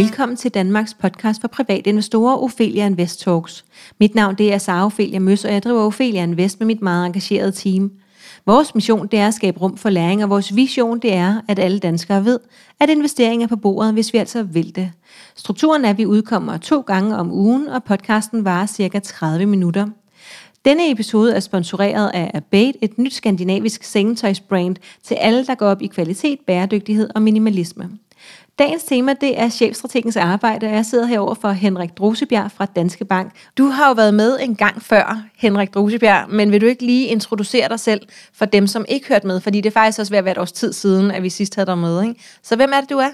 Velkommen til Danmarks podcast for private investorer, Ophelia Invest Talks. Mit navn det er Sara Ophelia Møs, og jeg driver Ophelia Invest med mit meget engagerede team. Vores mission det er at skabe rum for læring, og vores vision det er, at alle danskere ved, at investering er på bordet, hvis vi altså vil det. Strukturen er, at vi udkommer to gange om ugen, og podcasten varer cirka 30 minutter. Denne episode er sponsoreret af Abate, et nyt skandinavisk sengetøjsbrand til alle, der går op i kvalitet, bæredygtighed og minimalisme. Dagens tema det er chefstrategens arbejde, og jeg sidder herover for Henrik Drosebjerg fra Danske Bank. Du har jo været med en gang før, Henrik Drosebjerg, men vil du ikke lige introducere dig selv for dem, som ikke hørte med? Fordi det er faktisk også ved at være et års tid siden, at vi sidst havde dig med. Ikke? Så hvem er det, du er?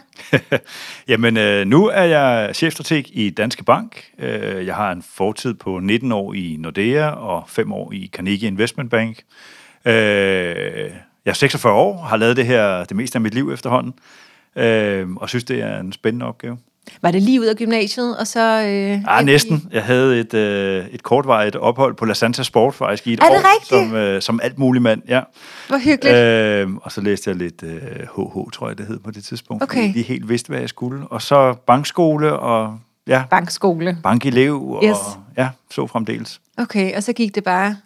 Jamen, øh, nu er jeg chefstrateg i Danske Bank. Øh, jeg har en fortid på 19 år i Nordea og 5 år i Carnegie Investment Bank. Øh, jeg er 46 år, har lavet det her det meste af mit liv efterhånden øh, og synes, det er en spændende opgave. Var det lige ud af gymnasiet, og så... Øh, ah, næsten. Jeg havde et, øh, et kortvarigt ophold på La Santa Sport faktisk i et er det år, rigtigt? som, øh, som alt mulig mand. Ja. Hvor hyggeligt. Øh, og så læste jeg lidt øh, HH, tror jeg det hed på det tidspunkt, Okay. fordi lige helt vidste, hvad jeg skulle. Og så bankskole og ja, Bankskole. bankelev og Yes. ja, så fremdeles. Okay, og så gik det bare...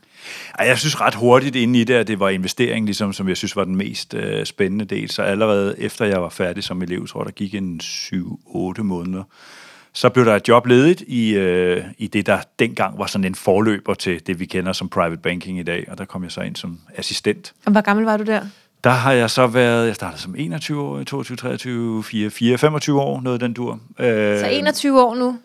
Ej, Jeg synes ret hurtigt inde i det, at det var investering, ligesom, som jeg synes var den mest øh, spændende del. Så allerede efter jeg var færdig som elev, tror jeg, der gik en 7-8 måneder, så blev der et job ledigt i, øh, i det, der dengang var sådan en forløber til det, vi kender som private banking i dag. Og der kom jeg så ind som assistent. Og hvor gammel var du der? Der har jeg så været, jeg startede som 21 år, 22, 23, 4, 4 25 år, noget den dur. Øh, Så 21 år nu,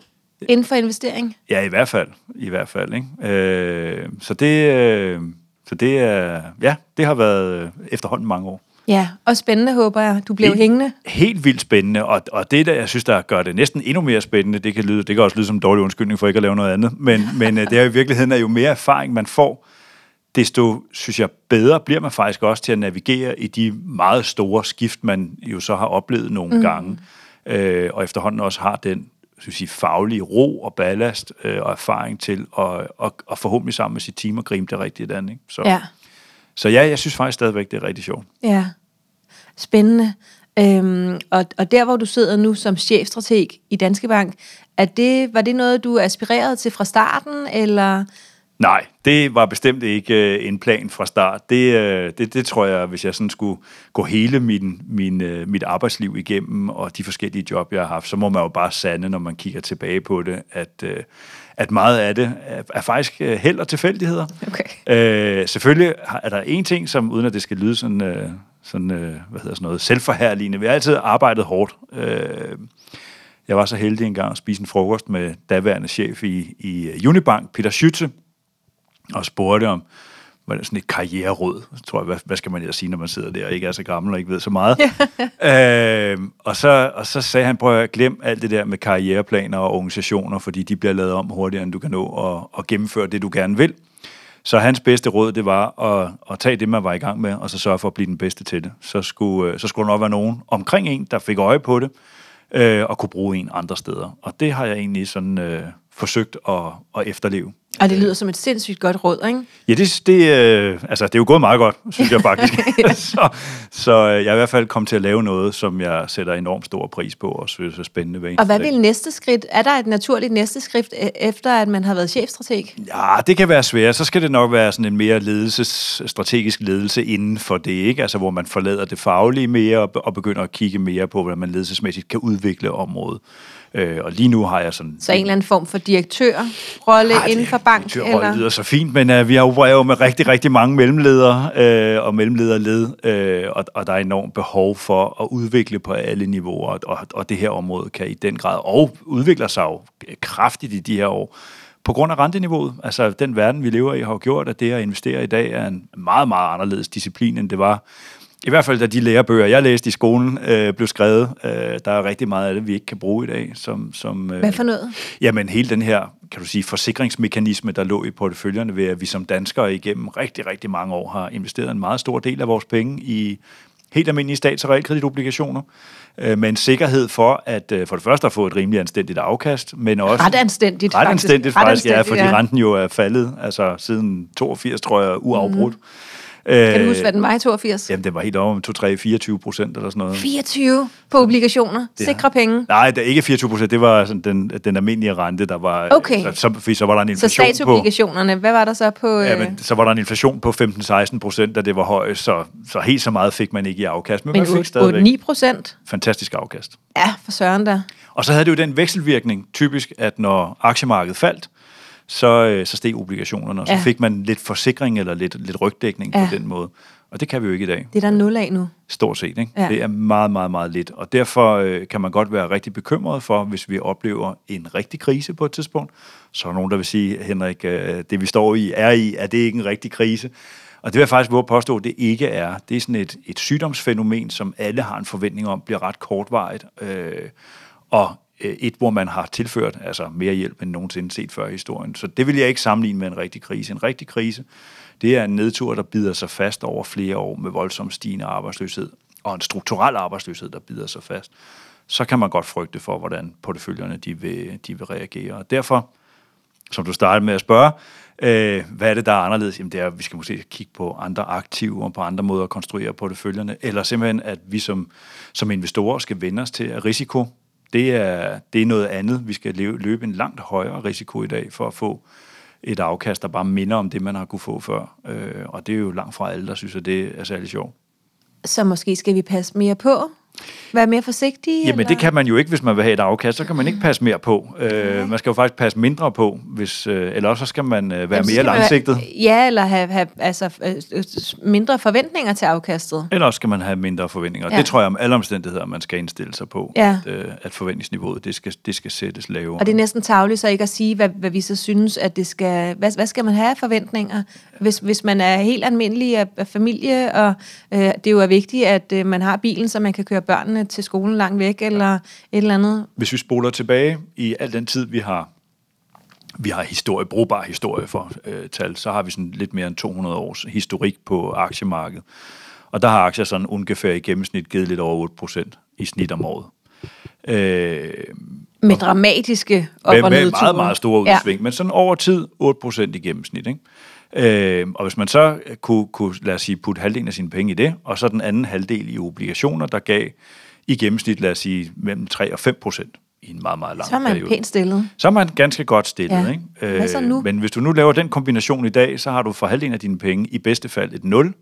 inden for investering. Ja, i hvert fald. I hvert fald, ikke? Øh, så det, øh, så det er, ja, det har været øh, efterhånden mange år. Ja, og spændende håber jeg. Du blev Helt- hængende. Helt vildt spændende, og, og det, der jeg synes, der gør det næsten endnu mere spændende, det kan, lyde, det kan også lyde som en dårlig undskyldning for ikke at lave noget andet, men, men øh, det er i virkeligheden, at jo mere erfaring man får, desto, synes jeg, bedre bliver man faktisk også til at navigere i de meget store skift, man jo så har oplevet nogle mm. gange, øh, og efterhånden også har den synes jeg, faglige ro og ballast øh, og erfaring til at og, og forhåbentlig sammen med sit team at gribe det rigtigt an. Ikke? Så, Ja, så ja, jeg synes faktisk stadigvæk, det er rigtig sjovt. ja. Spændende. Øhm, og, og der, hvor du sidder nu som chefstrateg i Danske Bank, er det, var det noget, du aspirerede til fra starten, eller... Nej, det var bestemt ikke øh, en plan fra start. Det, øh, det, det tror jeg, hvis jeg sådan skulle gå hele min, min, øh, mit arbejdsliv igennem og de forskellige job, jeg har haft, så må man jo bare sande, når man kigger tilbage på det, at, øh, at meget af det er, er faktisk øh, held og tilfældigheder. Okay. Øh, selvfølgelig er der en ting, som uden at det skal lyde sådan, øh, sådan øh, hvad hedder sådan noget, selvforherligende. Vi har altid arbejdet hårdt. Øh, jeg var så heldig engang at spise en frokost med daværende chef i, i Unibank, Peter Schütze, og spurgte om, var det sådan et karriereråd, tror jeg, hvad, hvad skal man ellers sige, når man sidder der og ikke er så gammel og ikke ved så meget. øh, og, så, og så sagde han, prøv at glem alt det der med karriereplaner og organisationer, fordi de bliver lavet om hurtigere, end du kan nå at, at gennemføre det, du gerne vil. Så hans bedste råd, det var at, at tage det, man var i gang med, og så sørge for at blive den bedste til det. Så skulle, øh, så skulle der nok være nogen omkring en, der fik øje på det, øh, og kunne bruge en andre steder. Og det har jeg egentlig sådan øh, forsøgt at, at efterleve. Og det lyder som et sindssygt godt råd, ikke? Ja, det, det, øh, altså, det er jo gået meget godt, synes jeg faktisk. så så øh, jeg er i hvert fald kommet til at lave noget, som jeg sætter enormt stor pris på, og synes er spændende ved. Og hvad vil næste skridt? Er der et naturligt næste skridt, e- efter at man har været chefstrateg? Ja, det kan være svært. Så skal det nok være sådan en mere ledelses, strategisk ledelse inden for det, ikke? Altså, hvor man forlader det faglige mere og, og begynder at kigge mere på, hvordan man ledelsesmæssigt kan udvikle området. Øh, og lige nu har jeg sådan... Så en eller anden form for direktørrolle Ej, inden for bank? Direktørrolle lyder så fint, men uh, vi har opererer jo med rigtig, rigtig mange mellemledere øh, og mellemlederled, øh, og, og der er enormt behov for at udvikle på alle niveauer, og, og det her område kan i den grad, og udvikler sig jo kraftigt i de her år, på grund af renteniveauet. Altså den verden, vi lever i, har jo gjort, at det at investere i dag er en meget, meget anderledes disciplin, end det var i hvert fald, da de lærebøger, jeg læste i skolen, øh, blev skrevet, øh, der er rigtig meget af det, vi ikke kan bruge i dag. Som, som, øh, Hvad for noget? Jamen hele den her, kan du sige, forsikringsmekanisme, der lå i porteføljerne ved, at vi som danskere igennem rigtig, rigtig mange år har investeret en meget stor del af vores penge i helt almindelige stats- og realkreditobligationer, øh, med en sikkerhed for, at øh, for det første at få et rimelig anstændigt afkast, men også... Ret anstændigt, Ret faktisk. anstændigt Ret faktisk, ja, anstændigt, fordi ja. renten jo er faldet, altså siden 82, tror jeg, uafbrudt. Kan du huske, hvad den var i 82? Jamen, det var helt over med 2, 3, 24 procent eller sådan noget. 24 på obligationer. Sikre penge. Nej, det er ikke 24 procent. Det var sådan den, den almindelige rente, der var... Okay. Så, så, så var der en Så inflation på... statsobligationerne, hvad var der så på... Ja, øh, men så var der en inflation på 15-16 procent, da det var højt, så, så helt så meget fik man ikke i afkast. Men, men man fik stadigvæk 8-9 procent? fantastisk afkast. Ja, for søren da. Og så havde det jo den vekselvirkning, typisk, at når aktiemarkedet faldt, så, øh, så steg obligationerne, og så Ja. fik man lidt forsikring eller lidt, lidt rygdækning ja. På den måde. Og det kan vi jo ikke i dag, Det er der nul af nu. stort set. Ikke? Ja. Det er meget, meget, meget lidt. Og derfor øh, kan man godt være rigtig bekymret for, hvis vi oplever en rigtig krise på et tidspunkt. Så er der nogen, der vil sige, Henrik, øh, det vi står i, er i, er det ikke en rigtig krise? Og det vil jeg faktisk våge påstå, at det ikke er. Det er sådan et, et sygdomsfænomen, som alle har en forventning om, bliver ret kortvarigt. Øh, og et, hvor man har tilført altså mere hjælp end nogensinde set før i historien. Så det vil jeg ikke sammenligne med en rigtig krise. En rigtig krise, det er en nedtur, der bider sig fast over flere år med voldsomt stigende arbejdsløshed, og en strukturel arbejdsløshed, der bider sig fast. Så kan man godt frygte for, hvordan porteføljerne de vil, de vil reagere. Og derfor, som du startede med at spørge, øh, hvad er det, der er anderledes? Jamen det er, at vi skal måske kigge på andre aktiver, på andre måder at konstruere porteføljerne, eller simpelthen, at vi som, som investorer skal vende os til at risiko. Det er, det er noget andet. Vi skal leve, løbe en langt højere risiko i dag for at få et afkast, der bare minder om det, man har kunne få før. Øh, og det er jo langt fra alle, der synes, at det er særlig sjovt. Så måske skal vi passe mere på? Være mere forsigtige? Jamen eller? det kan man jo ikke, hvis man vil have et afkast. Så kan man ikke passe mere på. Øh, man skal jo faktisk passe mindre på, hvis, øh, eller også så skal man øh, være Jamen, mere langsigtet. Være, ja, eller have, have altså, øh, øh, mindre forventninger til afkastet. Eller også skal man have mindre forventninger. Ja. Det tror jeg om alle omstændigheder, man skal indstille sig på, Ja. at, øh, at forventningsniveauet det skal, det skal sættes lavere. Og det er næsten tageligt så ikke at sige, hvad, hvad vi så synes, at det skal... Hvad, hvad skal man have af forventninger? Hvis, hvis man er helt almindelig af, af familie, og øh, det jo er vigtigt, at øh, man har bilen, så man kan køre børnene til skolen langt væk, eller et eller andet. Hvis vi spoler tilbage i al den tid, vi har vi har historie, brugbar historie for øh, tal, så har vi sådan lidt mere end 200 års historik på aktiemarkedet. Og der har aktier sådan ungefær i gennemsnit givet lidt over 8% i snit om året. Øh, Med dramatiske op- med, og med nedture. meget, meget store udsving, ja. men sådan over tid 8% i gennemsnit. Ikke? Øh, og hvis man så kunne, kunne, lad os sige, putte halvdelen af sine penge i det, og så den anden halvdel i obligationer, der gav i gennemsnit, lad os sige, mellem 3 og 5 procent i en meget, meget lang Så er man periode. pænt stillet. Så er man ganske godt stillet. Ja. Ikke? Hvad så nu? Men hvis du nu laver den kombination i dag, så har du for halvdelen af dine penge i bedste fald et 0.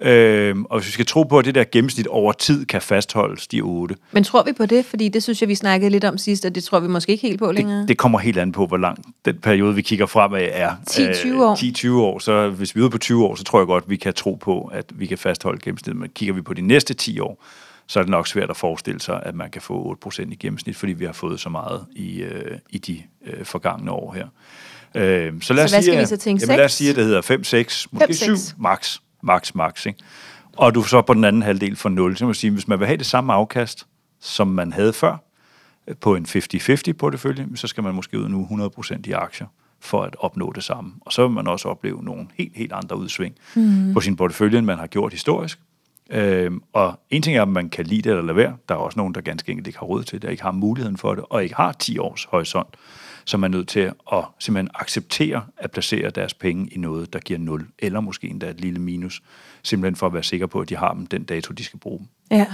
Øh, og hvis vi skal tro på, at det der gennemsnit over tid kan fastholdes, de 8, Men tror vi på det? Fordi det synes jeg, vi snakkede lidt om sidst, og det tror vi måske ikke helt på længere. det, det kommer helt an på, hvor lang den periode, vi kigger fremad, er. 10-20 Øh, år. 10-20 år. Så hvis vi er ude på 20 år, så tror jeg godt, vi kan tro på, at vi kan fastholde gennemsnittet. Men kigger vi på de næste 10 år, så er det nok svært at forestille sig, at man kan få 8% i gennemsnit, fordi vi har fået så meget i, øh, i de øh, forgangne år her. Øh, så lad os hvad sige, skal vi så tænke? Jamen, lad os sige, at det hedder 5, 6, måske 7 6. max, max, max. Ikke? Og du så på den anden halvdel for 0. Så man sige, hvis man vil have det samme afkast, som man havde før, øh, på en 50-50 portefølje, så skal man måske ud nu 100% i aktier for at opnå det samme. Og så vil man også opleve nogle helt, helt andre udsving mm. på sin portefølje, end man har gjort historisk. Øhm, og en ting er, at man kan lide det eller lade være. Der er også nogen, der ganske enkelt ikke har råd til det, og ikke har muligheden for det, og ikke har 10 års horisont, man er nødt til at simpelthen acceptere at placere deres penge i noget, der giver 0, eller måske endda et lille minus, simpelthen for at være sikker på, at de har dem den dato, de skal bruge dem. Ja.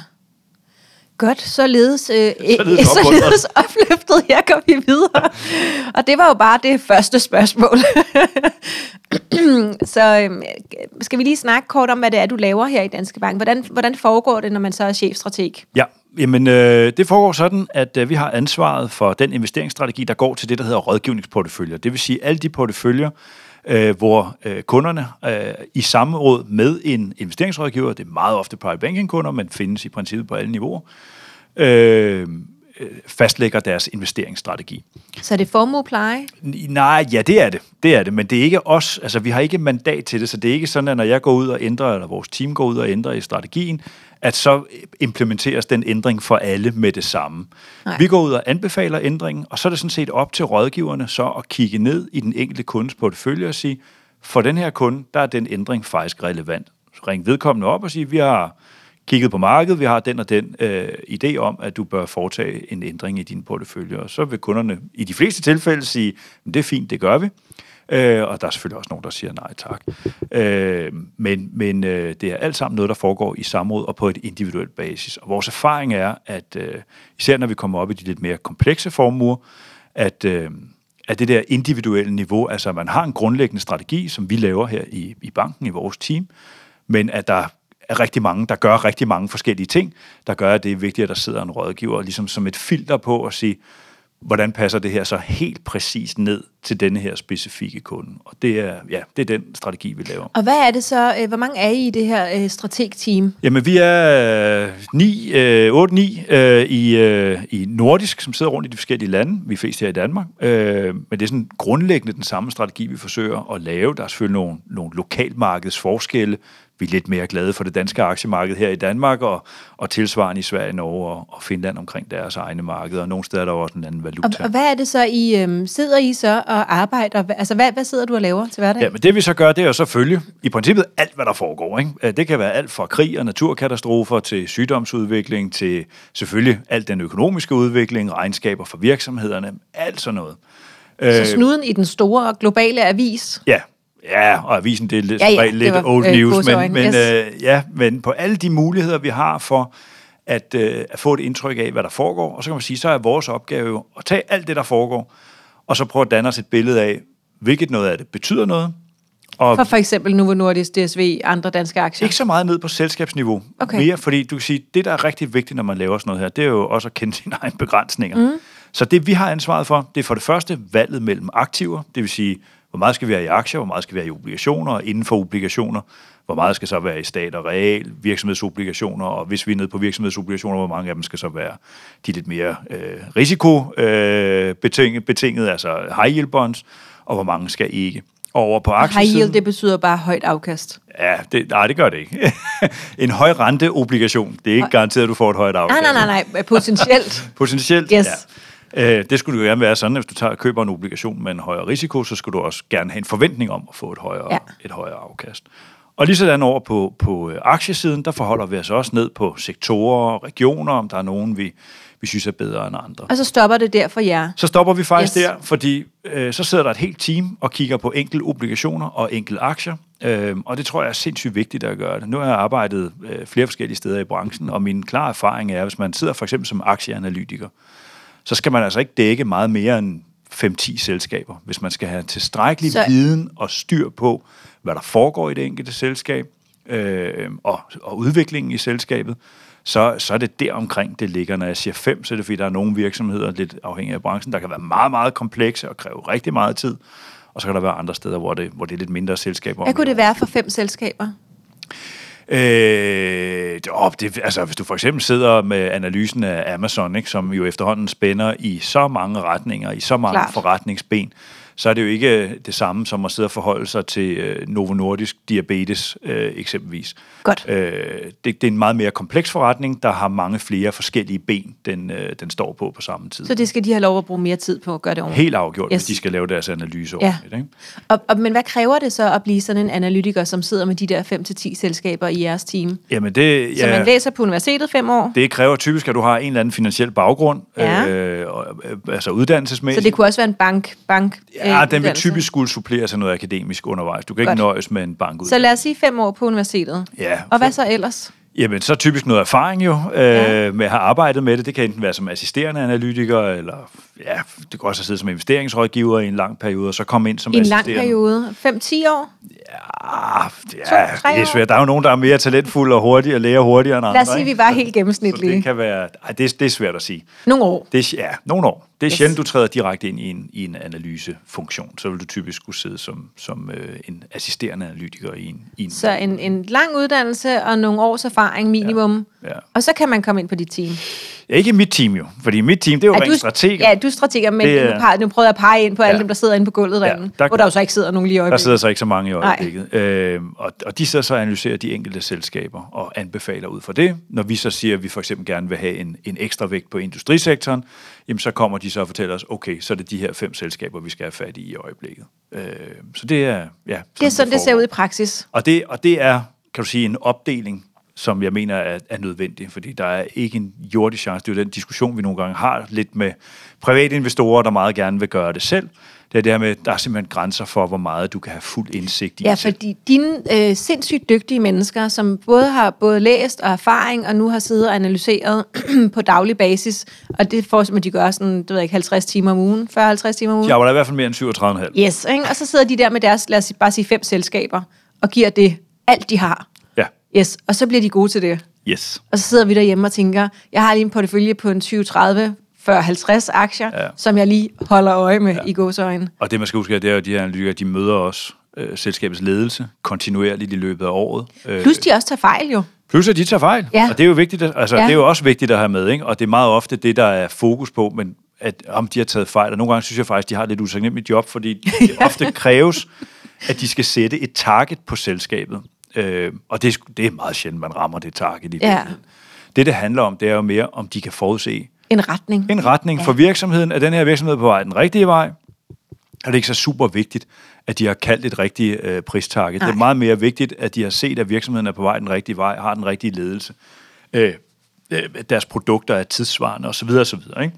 Godt, således, øh, Således opmuntret. således opløftet. Her går vi videre. Og det var jo bare det første spørgsmål. Så øh, skal vi lige snakke kort om, hvad det er, du laver her i Danske Bank. Hvordan, hvordan foregår det, når man så er chefstrateg? Ja, jamen øh, det foregår sådan, at øh, vi har ansvaret for den investeringsstrategi, der går til det, der hedder rådgivningsporteføljer. Det vil sige alle de porteføljer, øh, hvor øh, kunderne øh, i samråd med en investeringsrådgiver, det er meget ofte private banking kunder, men findes i princippet på alle niveauer, øh, fastlægger deres investeringsstrategi. Så er det formuepleje? Nej, ja, det er det. Det er det, men det er ikke os. Altså, vi har ikke mandat til det, så det er ikke sådan, at når jeg går ud og ændrer, eller vores team går ud og ændrer i strategien, at så implementeres den ændring for alle med det samme. Nej. Vi går ud og anbefaler ændringen, og så er det sådan set op til rådgiverne så at kigge ned i den enkelte kundes portefølje og sige, for den her kunde, der er den ændring faktisk relevant. Ring vedkommende op og sige, vi har kigget på markedet, vi har den og den øh, idé om, at du bør foretage en ændring i din portefølje. Og så vil kunderne i de fleste tilfælde sige, "Men det er fint, det gør vi. Øh, og der er selvfølgelig også nogen, der siger nej tak. Øh, men men øh, det er alt sammen noget, der foregår i samråd og på et individuelt basis. Og vores erfaring er, at øh, især når vi kommer op i de lidt mere komplekse formuer, at, øh, at det der individuelle niveau, altså at man har en grundlæggende strategi, som vi laver her i, i banken, i vores team, men at der er rigtig mange, der gør rigtig mange forskellige ting, der gør, at det er vigtigt, at der sidder en rådgiver ligesom som et filter på at sige, hvordan passer det her så helt præcist ned til denne her specifikke kunde. Og det er, ja, det er den strategi, vi laver. Og hvad er det så, øh, hvor mange er I i det her øh, strateg-team? Jamen, vi er 9, øh, 8-9 øh, i, øh, i nordisk, som sidder rundt i de forskellige lande. Vi er flest her i Danmark. Øh, men det er sådan grundlæggende den samme strategi, vi forsøger at lave. Der er selvfølgelig nogle, nogle lokalmarkedsforskelle, vi er lidt mere glade for det danske aktiemarked her i Danmark, og, og tilsvarende i Sverige, Norge og, og Finland omkring deres egne markeder, og nogle steder er der også en anden valuta. Og, og hvad er det så, I øhm, sidder I så og arbejder? Altså, hvad, hvad sidder du og laver til hverdag? Ja, men det vi så gør, det er jo selvfølgelig i princippet alt, hvad der foregår. Ikke? Det kan være alt fra krig og naturkatastrofer til sygdomsudvikling, til selvfølgelig alt den økonomiske udvikling, regnskaber for virksomhederne, alt sådan noget. Så snuden i den store globale avis? Ja, Ja, og avisen det er lidt, ja, ja, lidt var, old øh, news, men, men, yes. øh, ja, men på alle de muligheder, vi har for at, øh, at få et indtryk af, hvad der foregår, og så kan man sige, så er vores opgave at tage alt det, der foregår, og så prøve at danne os et billede af, hvilket noget af det betyder noget. Og for for eksempel Novo Nordisk, DSV, andre danske aktier? Ikke så meget ned på selskabsniveau. Okay. Mere, fordi du kan sige, det, der er rigtig vigtigt, når man laver sådan noget her, det er jo også at kende sine egne begrænsninger. Mm. Så det, vi har ansvaret for, det er for det første valget mellem aktiver, det vil sige, hvor meget skal vi have i aktier, hvor meget skal vi have i obligationer, inden for obligationer, hvor meget skal så være i stat og real, virksomhedsobligationer, og hvis vi er nede på virksomhedsobligationer, hvor mange af dem skal så være de lidt mere øh, risikobetinget, øh, altså high yield bonds, og hvor mange skal ikke. Over på aktiesiden... High yield, det betyder bare højt afkast. Ja, det, nej, det gør det ikke. en høj rente obligation, det er ikke garanteret, at du får et højt afkast. Nej, nej, nej, nej. potentielt. potentielt, yes. ja. Øh, det skulle du gerne være sådan, at hvis du tager, køber en obligation med en højere risiko, så skulle du også gerne have en forventning om at få et højere, ja. et højere afkast. Og lige sådan over på, på øh, aktiesiden, der forholder vi os også ned på sektorer og regioner, om der er nogen, vi, vi synes er bedre end andre. Og så stopper det der for jer? Så stopper vi faktisk yes. der, fordi øh, så sidder der et helt team og kigger på enkelte obligationer og enkelte aktier. Øh, og det tror jeg er sindssygt vigtigt at gøre det. Nu har jeg arbejdet øh, flere forskellige steder i branchen, og min klare erfaring er, hvis man sidder for eksempel som aktieanalytiker, så skal man altså ikke dække meget mere end 5-10 selskaber, hvis man skal have tilstrækkelig så... viden og styr på, hvad der foregår i det enkelte selskab, øh, og, og udviklingen i selskabet, så, så er det der omkring, det ligger. Når jeg siger fem, så er det fordi, der er nogle virksomheder, lidt afhængig af branchen, der kan være meget, meget komplekse og kræve rigtig meget tid. Og så kan der være andre steder, hvor det, hvor det er lidt mindre selskaber. Hvad kunne det være for fem selskaber? Øh, det, det, altså, hvis du for eksempel sidder med analysen af Amazon, ikke, som jo efterhånden spænder i så mange retninger, i så mange Klart. forretningsben, så er det jo ikke det samme som at sidde og forholde sig til øh, Novo Nordisk diabetes øh, eksempelvis. Godt. Øh, det, det er en meget mere kompleks forretning, der har mange flere forskellige ben, den, øh, den står på på samme tid. Så det skal de have lov at bruge mere tid på at gøre det ordentligt? Helt afgjort, yes. hvis de skal lave deres analyse ja. ordentligt. Ikke? Og, og, men hvad kræver det så at blive sådan en analytiker, som sidder med de der 5-10 selskaber i jeres team? Jamen det, ja, så man læser på universitetet fem år? Det kræver typisk, at du har en eller anden finansiel baggrund, ja. øh, altså uddannelsesmæssigt. Så det kunne også være en bank, bank Ja, den vil typisk skulle supplere sig noget akademisk undervejs. Du kan Godt. ikke nøjes med en bankuddannelse. Så lad os sige fem år på universitetet. Ja. Og hvad så ellers? Jamen, så typisk noget erfaring jo, øh, ja. med at have arbejdet med det. Det kan enten være som assisterende analytiker, eller ja, det kan også have siddet som investeringsrådgiver i en lang periode, og så komme ind som I en lang periode? 5-10 år? Ja, er, to, det er svært. Der er jo nogen, der er mere talentfulde og hurtigere, og lærer hurtigere end andre. Lad os sige, at vi var helt gennemsnitlige. Så det kan være, ej, det, det er svært at sige. Nogle år? Det, ja, nogle år. Det er yes. sjældent, du træder direkte ind i en, i en analysefunktion. Så vil du typisk skulle sidde som, som øh, en assisterende analytiker i en... I en så en, en lang uddannelse og nogle års erfaring minimum, ja. Ja. og så kan man komme ind på dit team? Ikke i mit team jo, fordi mit team, det er jo rent strateger. Ja, du er strateger, men det, nu, par, nu prøver jeg at pege ind på ja. alle dem, der sidder inde på gulvet ja, derinde, der, hvor der jo så ikke sidder nogen lige i øjeblikket. Der sidder så ikke så mange i øjeblikket. Øh, og, og de sidder så og analyserer de enkelte selskaber og anbefaler ud fra det. Når vi så siger, at vi for eksempel gerne vil have en, en ekstra vægt på industrisektoren, jamen så kommer de så og fortæller os, okay, så er det de her fem selskaber, vi skal have fat i i øjeblikket. Øh, så det er, ja... Det er sådan, det, det ser ud i praksis. Og det, og det er, kan du sige, en opdeling som jeg mener er, er nødvendig, fordi der er ikke en jordisk chance. Det er jo den diskussion, vi nogle gange har lidt med private investorer, der meget gerne vil gøre det selv. Det er det her med, der er simpelthen grænser for, hvor meget du kan have fuld indsigt i Ja, fordi dine øh, sindssygt dygtige mennesker, som både har både læst og erfaring, og nu har siddet og analyseret på daglig basis, og det får simpelthen, de gør sådan, det ved ikke, 50 timer om ugen, 40-50 timer om ugen. Jeg arbejder i hvert fald mere end 37,5. Yes, ikke? og så sidder de der med deres, lad os bare sige, fem selskaber, og giver det alt, de har. Ja, Yes, og så bliver de gode til det. yes. Og så sidder vi derhjemme og tænker, jeg har lige en portefølje på en 20, 30, 40, 50 aktier, Ja. ja. som jeg lige holder øje med ja. i gåsøjne. Og det, man skal huske, det er jo, at de her analytikere, de møder også øh, selskabets ledelse kontinuerligt i løbet af året. Øh, Plus de også tager fejl jo. Plus at de tager fejl. Ja. Og det er jo vigtigt, at, altså, Ja. det er jo også vigtigt at have med, ikke? Og det er meget ofte det, der er fokus på, men at om de har taget fejl. Og nogle gange synes jeg faktisk, de har lidt utaknemmeligt job, fordi det ofte kræves, at de skal sætte et target på selskabet. Øh, og det, er det er meget sjældent, man rammer det target i Ja. virkeligheden. Det, det handler om, det er jo mere, om de kan forudse En retning. en retning Ja. for virksomheden. Er den her virksomhed på vej den rigtige vej? Er det ikke så super vigtigt, at de har kaldt et rigtigt øh, pristarget? Det er Nej. meget mere vigtigt, at de har set, at virksomheden er på vej den rigtige vej, har den rigtige ledelse. Øh, øh, deres produkter er tidsvarende osv. osv. Ikke?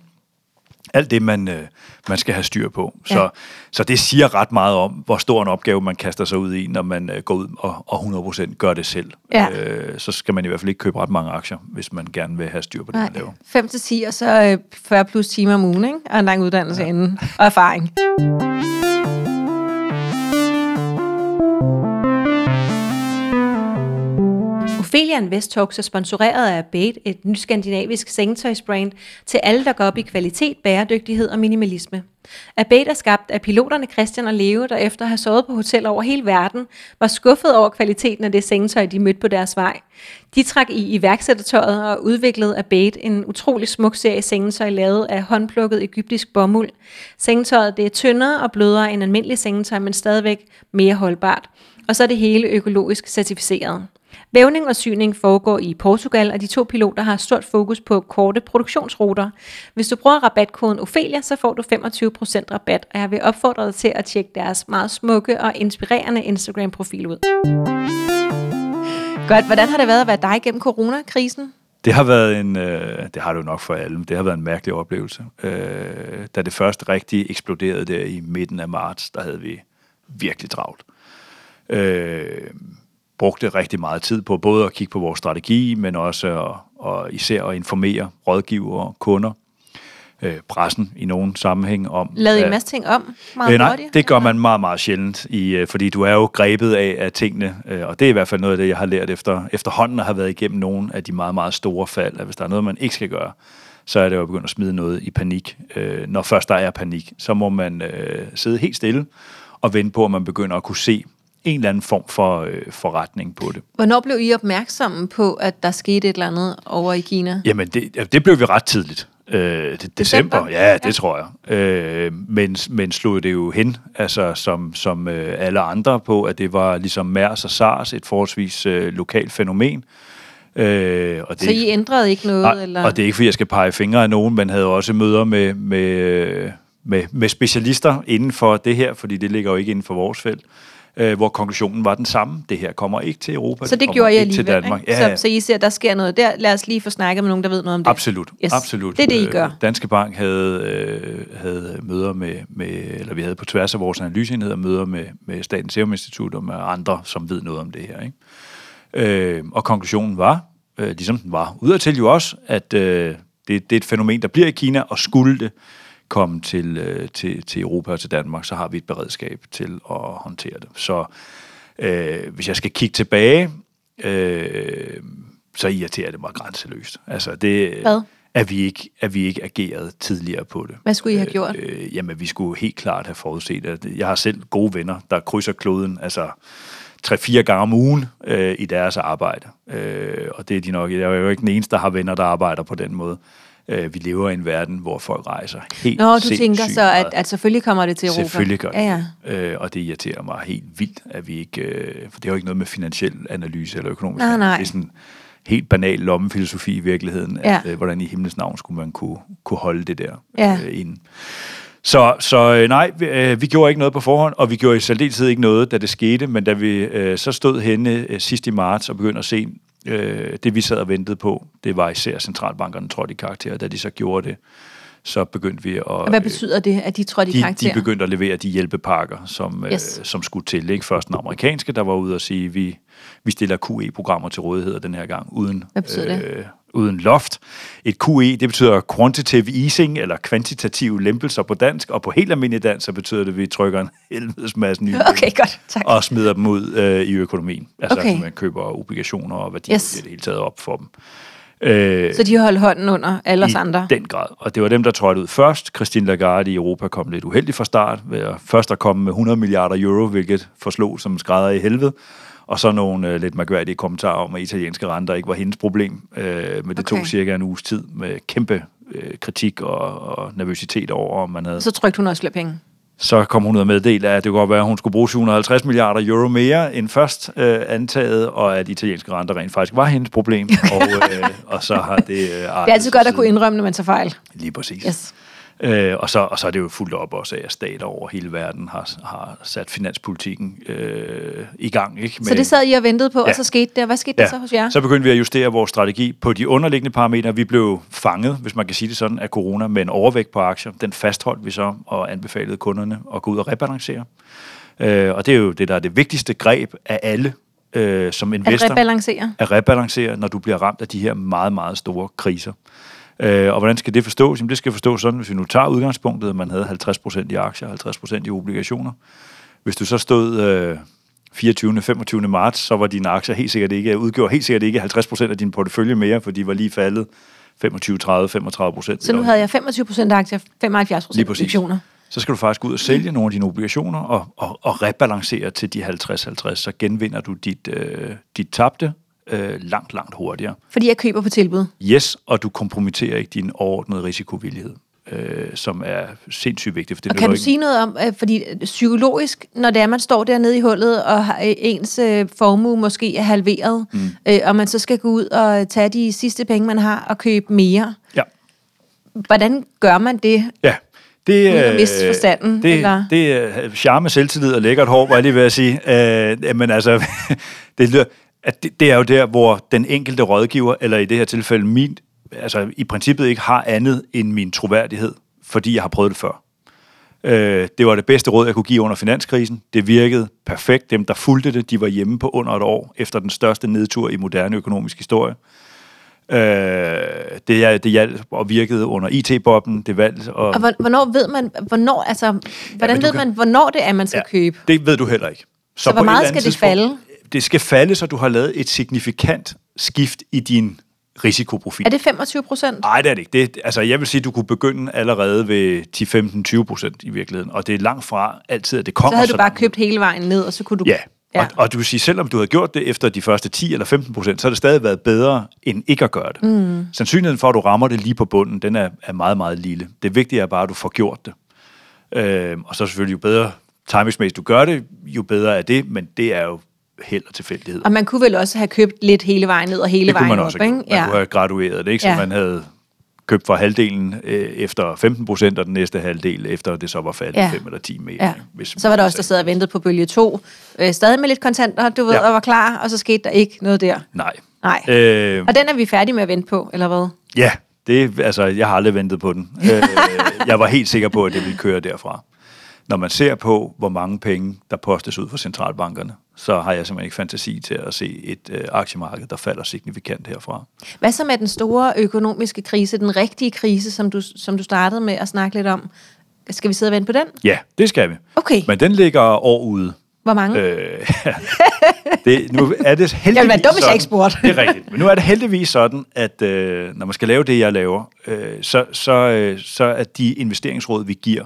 Alt det, man, øh, man skal have styr på. Så, Ja. så det siger ret meget om, hvor stor en opgave man kaster sig ud i, når man øh, går ud og, og 100% gør det selv. Ja. Øh, så skal man i hvert fald ikke købe ret mange aktier, hvis man gerne vil have styr på det, man laver. 5 til 10, og så øh, 40 plus timer om ugen, ikke? og en lang uddannelse ja. inden, og erfaring. Ophelia Invest Talks er sponsoreret af Abate, et nyt skandinavisk sengetøjsbrand til alle, der går op i kvalitet, bæredygtighed og minimalisme. Abate er skabt af piloterne Christian og Leo, der efter at have sovet på hoteller over hele verden, var skuffet over kvaliteten af det sengetøj, de mødte på deres vej. De trak i iværksættertøjet og udviklede Abate en utrolig smuk serie sengetøj lavet af håndplukket egyptisk bomuld. Sengetøjet det er tyndere og blødere end almindelig sengetøj, men stadigvæk mere holdbart. Og så er det hele økologisk certificeret. Vævning og syning foregår i Portugal, og de to piloter har stort fokus på korte produktionsruter. Hvis du bruger rabatkoden Ophelia, så får du 25% rabat, og jeg vil opfordre dig til at tjekke deres meget smukke og inspirerende Instagram-profil ud. Godt, hvordan har det været at være dig gennem coronakrisen? Det har været en, øh, det har du nok for alle, det har været en mærkelig oplevelse. Øh, da det først rigtig eksploderede der i midten af marts, der havde vi virkelig travlt. Øh, brugte rigtig meget tid på både at kigge på vores strategi, men også at, og især at informere rådgivere og kunder, øh, pressen i nogen sammenhæng om... Lavede I en masse ting om meget Øh, nej, hurtigt? det gør man meget, meget sjældent, i, øh, fordi du er jo grebet af, af tingene, øh, og det er i hvert fald noget af det, jeg har lært efter, efterhånden at have været igennem nogle af de meget, meget store fald, at hvis der er noget, man ikke skal gøre, så er det jo at begynde at smide noget i panik. Øh, når først der er panik, så må man øh, sidde helt stille og vente på, at man begynder at kunne se en eller anden form for øh, forretning på det. Hvornår blev I opmærksomme på, at der skete et eller andet over i Kina? Jamen, det, det blev vi ret tidligt. Øh, det, december, December? ja, det Ja. tror jeg. Øh, men, men slog det jo hen, altså som, som øh, alle andre på, at det var ligesom MERS og SARS, et forholdsvis øh, lokalt fænomen. Øh, og det, Så I ændrede ikke noget? Nej, eller? og det er ikke, fordi jeg skal pege fingre af nogen, men havde også møder med, med, med, med specialister inden for det her, fordi det ligger jo ikke inden for vores felt, øh, hvor konklusionen var den samme. Det her kommer ikke til Europa, så det kommer gjorde jeg ikke til Danmark. ikke? Ja, Så, så I ser, der sker noget der. Lad os lige få snakket med nogen, der ved noget om det. Absolut, Yes. absolut. Det er det, I Øh, gør. Danske Bank havde, øh, havde møder med, med, eller vi havde på tværs af vores analyseenheder møder med, med Statens Serum Institut og med andre, som ved noget om det her. Ikke? Øh, og konklusionen var, øh, ligesom den var udadtil jo også, at øh, det, det er et fænomen, der bliver i Kina, og skulle det komme til, øh, til, til Europa og til Danmark, så har vi et beredskab til at håndtere det. Så øh, hvis jeg skal kigge tilbage, øh, så irriterer det mig grænseløst. Altså det, Hvad? at vi ikke, at vi ikke agerede tidligere på det. Hvad skulle I have gjort? Øh, jamen, vi skulle helt klart have forudset, at jeg har selv gode venner, der krydser kloden, altså tre-fire gange om ugen øh, i deres arbejde. Øh, og det er de nok, jeg er jo ikke den eneste, der har venner, der arbejder på den måde. Øh, vi lever i en verden, hvor folk rejser helt Nå, du tænker så, at, at selvfølgelig kommer det til Europa. Selvfølgelig gør det. Ja, ja. Øh, og det irriterer mig helt vildt, at vi ikke... Øh, for det har jo ikke noget med finansiel analyse eller økonomisk Nej, nej. analyse. Det er sådan helt banal lommefilosofi i virkeligheden. Ja. At, øh, hvordan i himlens navn skulle man kunne, kunne holde det der Ja. øh, inden. Så, så øh, nej, vi, øh, vi gjorde ikke noget på forhånd, og vi gjorde i særdeleshed ikke noget, da det skete, men da vi øh, så stod henne øh, sidst i marts og begyndte at se Øh, det vi sad og ventede på, det var især centralbankerne trådte i karakter. Da de så gjorde det, så begyndte vi at... Hvad betyder det, at de trådte i de, karakter? de begyndte at levere de hjælpepakker, som, Yes. øh, som skulle til. Ikke? Først den amerikanske, der var ude og sige, vi, vi stiller QE-programmer til rådighed den her gang, uden, Hvad betyder det? Uden loft. Et QE, det betyder quantitative easing, eller kvantitative lempelser på dansk, og på helt almindelig dansk, så betyder det, at vi trykker en helvedes masse nye Okay, godt. Tak. og smider dem ud øh, i økonomien. Altså, Okay. man køber obligationer og værdier Yes. i det hele taget op for dem. Øh, Så de holdt hånden under alle os andre? den grad. Og det var dem, der trådte ud først. Christine Lagarde i Europa kom lidt uheldigt fra start, ved at først at komme med 100 milliarder euro, hvilket forslog som skrædder i helvede. Og så nogle øh, lidt mærkværdige kommentarer om, at italienske renter ikke var hendes problem. Øh, men det Okay. tog cirka en uges tid med kæmpe øh, kritik og, og nervøsitet over, om man havde Så trykte hun også flere penge? så kom hun ud og meddele, at det kunne godt være, at hun skulle bruge 750 milliarder euro mere end først øh, antaget, og at italienske renter rent faktisk var hendes problem. og, øh, og så har det... Øh, Det er altid godt at kunne indrømme, når man tager fejl. Lige præcis. Yes. Øh, og, så, og så er det jo fuldt op også af, at stater over hele verden har, har sat finanspolitikken øh, i gang. Ikke? Så det sad I og ventede på, ja. og Ja. så skete det. Hvad skete der så hos jer? så begyndte vi at justere vores strategi på de underliggende parametre. Vi blev fanget, hvis man kan sige det sådan, af corona med en overvægt på aktier. Den fastholdt vi så og anbefalede kunderne at gå ud og rebalancere. Øh, og det er jo det, der er det vigtigste greb af alle øh, som At investor rebalancere? at rebalancere, når du bliver ramt af de her meget, meget store kriser. Øh, og hvordan skal det forstås? Jamen, det skal forstås sådan, hvis vi nu tager udgangspunktet, at man havde 50% i aktier, 50% i obligationer. Hvis du så stod øh, 24. 25. marts, så var dine aktier helt sikkert ikke, udgjorde helt sikkert ikke 50% af din portefølje mere, for de var lige faldet 25, 30, 35 procent. Så nu havde jeg 25 procent aktier, 75 procent obligationer. Så skal du faktisk ud og sælge nogle af dine obligationer og, og, og rebalancere til de 50-50, så genvinder du dit, øh, dit tabte øh, langt, langt hurtigere. Fordi jeg køber på tilbud. Yes, og du kompromitterer ikke din overordnede risikovillighed, øh, som er sindssygt vigtigt. For det Og kan du ikke- sige noget om, øh, fordi øh, psykologisk, når det er, man står dernede i hullet, og har, øh, ens øh, formue måske er halveret, mm. øh, og man så skal gå ud og tage de sidste penge, man har, og købe mere. Ja. Hvordan gør man det? Ja. Det, Uden at øh, miste forstanden, det, eller? det er charme, selvtillid og lækkert hår, var jeg lige ved at sige. Øh, men altså, det, lyder- at det, det er jo der, hvor den enkelte rådgiver, eller i det her tilfælde min, altså i princippet ikke har andet end min troværdighed, fordi jeg har prøvet det før. Øh, det var det bedste råd, jeg kunne give under finanskrisen. Det virkede perfekt. Dem, der fulgte det, de var hjemme på under et år, efter den største nedtur i moderne økonomisk historie. Øh, det, er, det hjalp og virkede under IT-bobben. Det valgte og, Og hvor- hvornår ved man, hvornår, altså, hvordan du ved kan- man, hvornår det er, man skal ja. købe? Det ved du heller ikke. Så hvor på et meget skal det falde? Det skal falde, så du har lavet et signifikant skift i din risikoprofil. Er det 25 procent? Nej, det er det ikke. Det, altså, jeg vil sige, at du kunne begynde allerede ved 10, 15, 20 procent i virkeligheden. Og det er langt fra altid, at det kommer Så havde du bare købt hele vejen ned, og så kunne du... Ja. ja. Og, og du vil sige, selvom du havde gjort det efter de første 10 eller 15 procent, så har det stadig været bedre end ikke at gøre det. Mm. Sandsynligheden for, at du rammer det lige på bunden, den er, er meget, meget lille. Det vigtige er bare, at du får gjort det. Øh, og så selvfølgelig jo bedre timingsmæssigt du gør det, jo bedre er det, men det er jo held og tilfældighed. Og man kunne vel også have købt lidt hele vejen ned og hele det kunne vejen man også op, ikke? Man ja. kunne have gradueret det, ikke? Så Ja. man havde købt for halvdelen øh, efter 15 procent, og den næste halvdel efter det så var faldet Ja. 5 eller 10 meter. Ja. Hvis Så var der også, der sad og ventede på bølge 2. Øh, stadig med lidt kontanter, du ved, Ja. og var klar, og så skete der ikke noget der. Nej. Nej. Øh, Og den er vi færdige med at vente på, eller hvad? Ja, det, altså, jeg har aldrig ventet på den. Øh, jeg var helt sikker på, at det ville køre derfra. Når man ser på, hvor mange penge, der postes ud fra centralbankerne, så har jeg simpelthen ikke fantasi til at se et øh, aktiemarked, der falder signifikant herfra. Hvad så med den store økonomiske krise, den rigtige krise, som du, som du startede med at snakke lidt om? Skal vi sidde og vente på den? Ja, det skal vi. Okay. Men den ligger år ude. Hvor mange? Øh, det, nu er det heldigvis Jeg være dum, hvis jeg ikke spurgte. Det er rigtigt. Men nu er det heldigvis sådan, at øh, når man skal lave det, jeg laver, øh, så, så, øh, så er de investeringsråd, vi giver,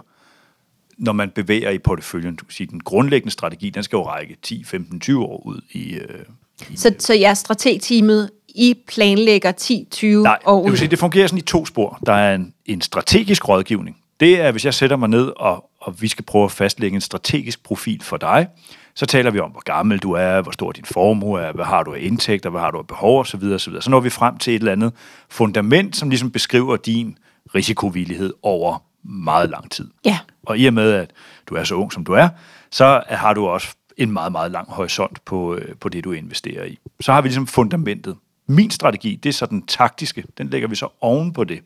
når man bevæger i porteføljen, du kan sige, den grundlæggende strategi, den skal jo række 10, 15, 20 år ud i... Øh, i Så, så jeres strategteamet, I planlægger 10-20 Nej, år det ud? sige, det fungerer sådan i to spor. Der er en, en strategisk rådgivning. Det er, hvis jeg sætter mig ned, og, og vi skal prøve at fastlægge en strategisk profil for dig, så taler vi om, hvor gammel du er, hvor stor din formue er, hvad har du af indtægter, hvad har du af behov osv. osv. Så når vi frem til et eller andet fundament, som ligesom beskriver din risikovillighed over meget lang tid. Ja. Og i og med, at du er så ung, som du er, så har du også en meget, meget lang horisont på, øh, på det, du investerer i. Så har vi ligesom fundamentet. Min strategi, det er så den taktiske. Den lægger vi så oven på det.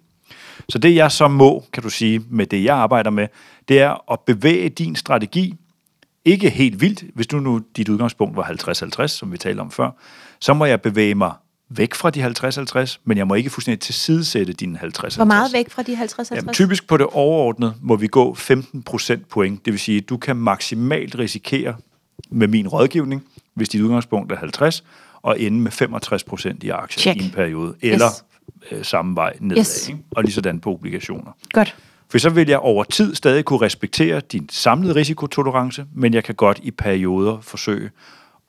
Så det jeg så må, kan du sige, med det jeg arbejder med, det er at bevæge din strategi, ikke helt vildt, hvis du nu dit udgangspunkt var 50-50, som vi talte om før, så må jeg bevæge mig væk fra de 50-50, men jeg må ikke fuldstændig tilsidesætte dine 50-50. Hvor meget væk fra de 50-50? Jamen, typisk på det overordnede må vi gå 15 procent point. Det vil sige, at du kan maksimalt risikere med min rådgivning, hvis dit udgangspunkt er 50, og ende med 65 procent i aktier Check. i en periode. Eller Yes. øh, samme vej nedad. Yes. Ikke? Og lige sådan på obligationer. Godt. For så vil jeg over tid stadig kunne respektere din samlede risikotolerance, men jeg kan godt i perioder forsøge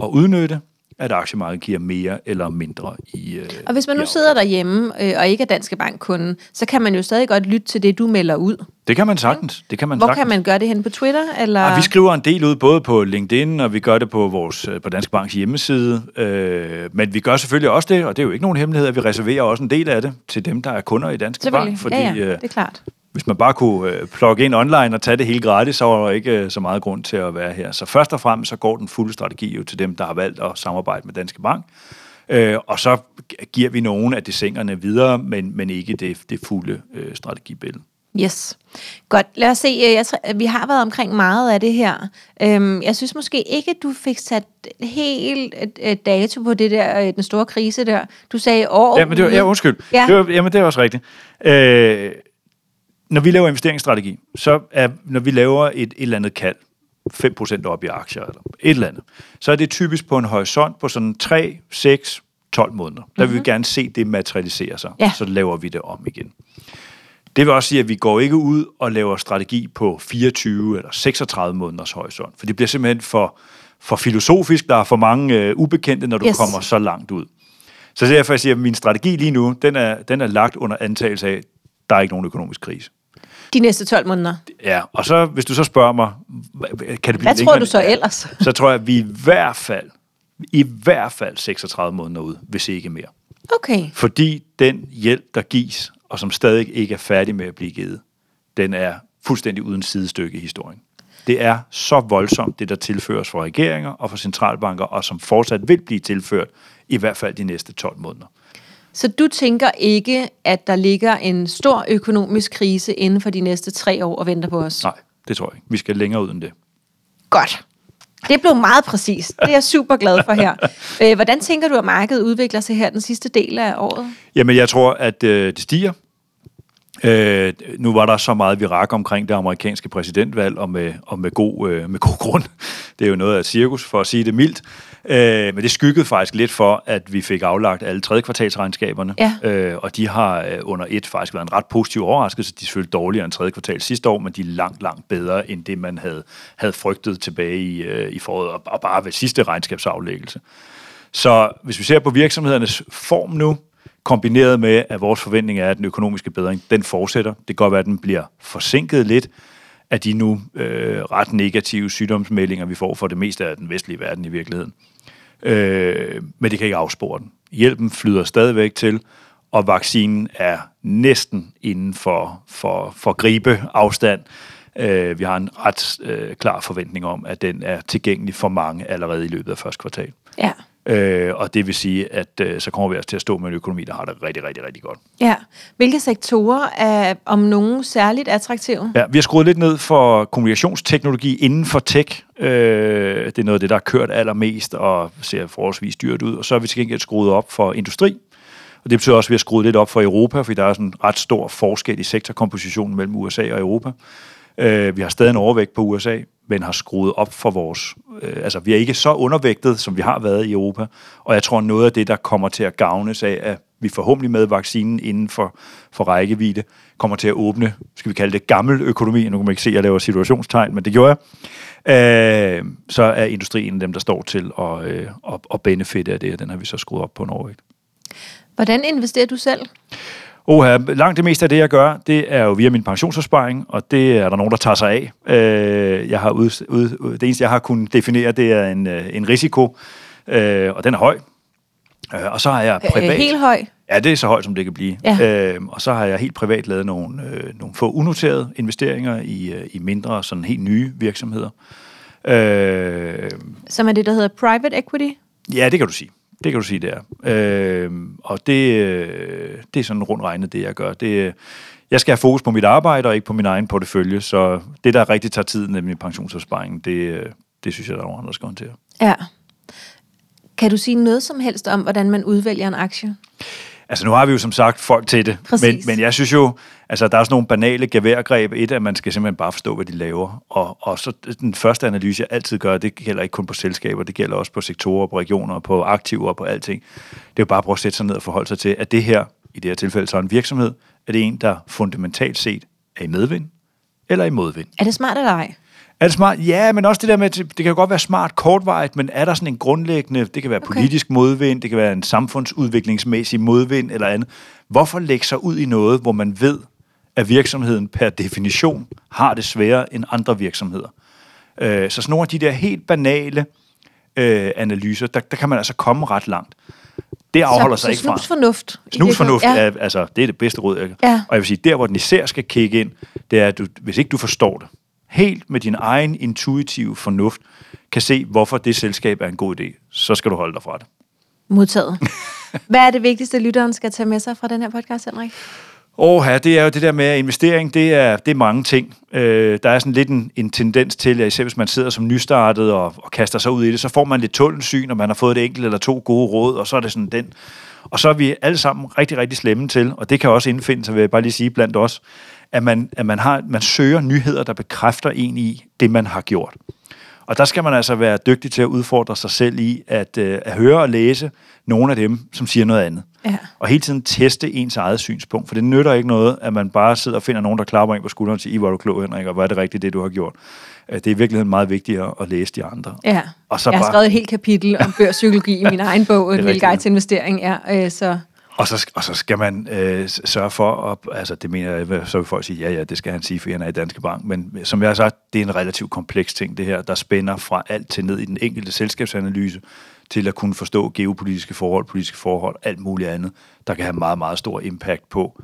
at udnytte, at aktiemarkedet giver mere eller mindre i øh, Og hvis man nu sidder derhjemme øh, og ikke er Danske Bank-kunde, så kan man jo stadig godt lytte til det, du melder ud. Det kan man sagtens. Det kan man Hvor sagtens. kan man gøre det hen på Twitter? Eller? Ja, vi skriver en del ud, både på LinkedIn, og vi gør det på vores øh, på Danske Banks hjemmeside. Øh, men vi gør selvfølgelig også det, og det er jo ikke nogen hemmelighed, at vi reserverer også en del af det til dem, der er kunder i Danske. Bank. Fordi ja, ja, øh, det er klart. Hvis man bare kunne øh, plugge ind online og tage det helt gratis, så var der ikke øh, så meget grund til at være her. Så først og fremmest så går den fulde strategi jo til dem, der har valgt at samarbejde med Danske Bank. Øh, og så giver vi nogle af desingerne videre, men, men ikke det, det fulde øh, strategibillede. Yes. Godt. Lad os se. Jeg vi har været omkring meget af det her. Øhm, jeg synes måske ikke, du fik sat helt dato på det der, den store krise der. Du sagde år. Ja, men det var, ja, undskyld. Ja. Ja. Det var, jamen, det er også rigtigt. Øh, når vi laver investeringsstrategi, så er, når vi laver et, et eller andet kald, 5% op i aktier, eller et eller andet, så er det typisk på en horisont på sådan 3, 6, 12 måneder. Der vil Mhm. vi gerne se det materialisere sig. Ja. Så laver vi det om igen. Det vil også sige, at vi går ikke ud og laver strategi på 24 eller 36 måneders horisont, for det bliver simpelthen for, for filosofisk. Der er for mange øh, ubekendte, når du Yes. kommer så langt ud. Så er derfor, jeg siger, at min strategi lige nu, den er, den er lagt under antagelse af, at der er ikke nogen økonomisk krise. De næste 12 måneder. Ja, og så, hvis du så spørger mig, kan det blive Hvad tror du så ellers? Så tror jeg, at vi i hvert fald, i hvert fald 36 måneder ud, hvis ikke mere. Okay. Fordi den hjælp, der gives, og som stadig ikke er færdig med at blive givet, den er fuldstændig uden sidestykke i historien. Det er så voldsomt, det der tilføres fra regeringer og fra centralbanker, og som fortsat vil blive tilført, i hvert fald de næste 12 måneder. Så du tænker ikke, at der ligger en stor økonomisk krise inden for de næste tre år og venter på os? Nej, det tror jeg ikke. Vi skal længere ud end det. Godt. Det blev meget præcist. Det er jeg super glad for her. Øh, Hvordan tænker du, at markedet udvikler sig her den sidste del af året? Jamen, jeg tror, at øh, det stiger. Øh, nu var der så meget virak omkring det amerikanske præsidentvalg, og med, og med, god, øh, med god grund. Det er jo noget af et cirkus, for at sige det mildt. Øh, men det skyggede faktisk lidt for, at vi fik aflagt alle tredje kvartalsregnskaberne. Ja. Øh, og de har øh, under et faktisk været en ret positiv overraskelse. De er selvfølgelig dårligere end tredje kvartal sidste år, men de er langt, langt bedre end det, man havde, havde frygtet tilbage i, øh, i foråret, og, og bare ved sidste regnskabsaflæggelse. Så hvis vi ser på virksomhedernes form nu, kombineret med, at vores forventning er, at den økonomiske bedring, den fortsætter. Det kan godt være, at den bliver forsinket lidt af de nu øh, ret negative sygdomsmeldinger, vi får for det meste af den vestlige verden i virkeligheden. Øh, men det kan ikke afspore den. Hjælpen flyder stadigvæk til, og vaccinen er næsten inden for, for, for gribeafstand. Øh, vi har en ret øh, klar forventning om, at den er tilgængelig for mange allerede i løbet af første kvartal. Ja. Øh, og det vil sige, at øh, så kommer vi også til at stå med en økonomi, der har det rigtig, rigtig, rigtig godt. ja. Hvilke sektorer er om nogen særligt attraktive? Ja, vi har skruet lidt ned for kommunikationsteknologi inden for tech. Øh, det er noget af det, der har kørt allermest og ser forholdsvis dyrt ud. Og så har vi til gengæld skruet op for industri. Og det betyder også, at vi har skruet lidt op for Europa, fordi der er sådan en ret stor forskel i sektorkompositionen mellem USA og Europa. Øh, vi har stadig en overvægt på USA, men har skruet op for vores... Øh, altså, vi er ikke så undervægtet, som vi har været i Europa. Og jeg tror, noget af det, der kommer til at gavnes af, at vi forhåbentlig med vaccinen inden for, for rækkevidde, kommer til at åbne, skal vi kalde det gammel økonomi. Nu kan man ikke se, at jeg laver situationstegn, men det gjorde jeg. Øh, så er industrien dem, der står til at, øh, at, at benefitte af det, og den har vi så skruet op på en overvægt. Hvordan investerer du selv? Oha, langt det meste af det, jeg gør, det er jo via min pensionsopsparing, og det er der nogen, der tager sig af. Øh, jeg har ud, ud, det eneste, jeg har kunnet definere, det er en, øh, en risiko, øh, og den er høj. Øh, og så har jeg privat... Øh, helt høj? Ja, det er så højt, som det kan blive. Ja. Øh, og så har jeg helt privat lavet nogle, øh, nogle få unoterede investeringer i, øh, i mindre, sådan helt nye virksomheder. Øh, Som er det, der hedder private equity? ja, det kan du sige. Det kan du sige, det er. Øh, og det, øh, det er sådan rundt regnet, det jeg gør. Det, øh, jeg skal have fokus på mit arbejde, og ikke på min egen portefølje, så det, der rigtig tager tid, nemlig pensionsopsparingen, det, øh, det synes jeg, der er nogen andre, der skal håndtere. Ja. Kan du sige noget som helst om, hvordan man udvælger en aktie? Altså nu har vi jo som sagt folk til det, men, Præcis. men jeg synes jo, altså der er sådan nogle banale geværgreb. Et, at man skal simpelthen bare forstå, hvad de laver. Og, og så den første analyse, jeg altid gør, det gælder ikke kun på selskaber, det gælder også på sektorer, på regioner, på aktiver, på alting. Det er jo bare at prøve at sætte sig ned og forholde sig til, at det her, i det her tilfælde, så en virksomhed, er det en, der fundamentalt set er i medvind eller i modvind. Er det smart eller ej? Er det smart? Ja, men også det der med, det kan jo godt være smart kortvarigt, men er der sådan en grundlæggende, det kan være Okay. politisk modvind, det kan være en samfundsudviklingsmæssig modvind eller andet. Hvorfor lægge sig ud i noget, hvor man ved, at virksomheden per definition har det sværere end andre virksomheder? Øh, så sådan nogle af de der helt banale øh, analyser, der, der kan man altså komme ret langt. Det afholder så, sig ikke så fra. snus fornuft. i Snusfornuft virkeligheden. er, altså, det er det bedste råd, jeg. Ja. Og jeg vil sige, der hvor den især skal kigge ind, det er, at du, hvis ikke du forstår det, helt med din egen intuitive fornuft, kan se, hvorfor det selskab er en god idé, så skal du holde dig fra det. Modtaget. Hvad er det vigtigste, lytteren skal tage med sig fra den her podcast, Henrik? Og ja, det er jo det der med at investering, det er, det er mange ting. Øh, der er sådan lidt en, en tendens til, at især hvis man sidder som nystartet og, og kaster sig ud i det, så får man lidt tunnelsyn, og man har fået et enkelt eller to gode råd, og så er det sådan den. Og så er vi alle sammen rigtig, rigtig slemme til, og det kan også indfinde sig, vil jeg bare lige sige, blandt os, at man, at man, har, man søger nyheder, der bekræfter en i det, man har gjort. Og der skal man altså være dygtig til at udfordre sig selv i at, øh, at høre og læse nogle af dem, som siger noget andet. Ja. Og hele tiden teste ens eget synspunkt, for det nytter ikke noget, at man bare sidder og finder nogen, der klapper en på skulderen og siger, I er du klog, Henrik, og er det rigtigt, det du har gjort. Øh, Det er i virkeligheden meget vigtigere at læse de andre. Ja. Og så jeg har bare- skrevet et helt kapitel om børspsykologi i min egen bog, En lille guide til investering. Ja, øh, så og så, og så skal man øh, sørge for, at, altså det mener jeg, så vil folk sige, ja ja, det skal han sige, for han er i Danske Bank, men som jeg har sagt, det er en relativt kompleks ting det her, der spænder fra alt til ned i den enkelte selskabsanalyse, til at kunne forstå geopolitiske forhold, politiske forhold, alt muligt andet, der kan have meget, meget stor impact på,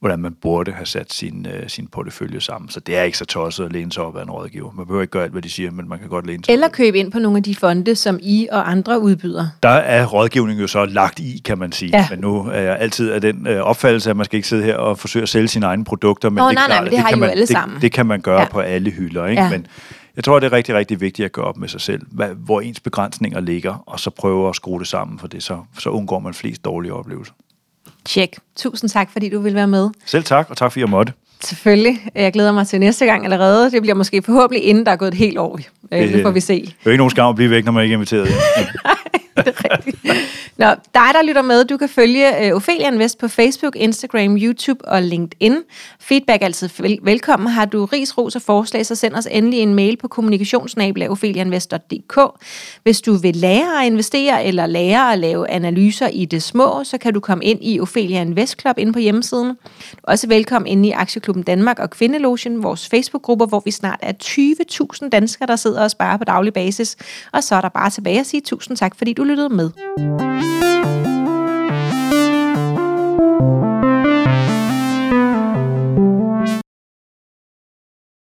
hvordan man burde have sat sin, øh, sin portefølje sammen. Så det er ikke så tosset at læne sig op af en rådgiver. Man behøver ikke gøre alt, hvad de siger, men man kan godt læne sig eller op. køb ind på nogle af de fonde, som I og andre udbyder. Der er rådgivning jo så lagt i, kan man sige. Ja. Men nu er jeg altid af den øh, opfattelse, at man skal ikke sidde her og forsøge at sælge sine egne produkter. Men Nå, det nej, nej, klart, men at det har I kan jo man, alle det, sammen. Det kan man gøre ja. på alle hylder. Ikke? Ja. Men jeg tror, det er rigtig, rigtig vigtigt at gøre op med sig selv, hvad, hvor ens begrænsninger ligger, og så prøve at skrue det sammen, for det så, så undgår man flest dårlige oplevelser. Tjek. Tusind tak, fordi du vil være med. Selv tak, og tak fordi jeg måtte. Selvfølgelig. Jeg glæder mig til næste gang allerede. Det bliver måske forhåbentlig inden der er gået et helt år. Øh, det får vi se. Det er ikke nogen skam at blive væk, når man ikke er inviteret. det er rigtigt. Nå, dig, der lytter med, du kan følge uh, Ophelia Invest på Facebook, Instagram, YouTube og LinkedIn. Feedback er altid vel- velkommen. Har du ris, ros og forslag, så send os endelig en mail på kommunikationsnabel.opheliainvest.dk. Hvis du vil lære at investere eller lære at lave analyser i det små, så kan du komme ind i Ophelia Invest Club inde på hjemmesiden. Du er også velkommen ind i Aktieklubben Danmark og Kvindelogen, vores Facebook-grupper, hvor vi snart er 20.000 danskere, der sidder og sparer på daglig basis. Og så er der bare tilbage at sige tusind tak, fordi du lyttede med.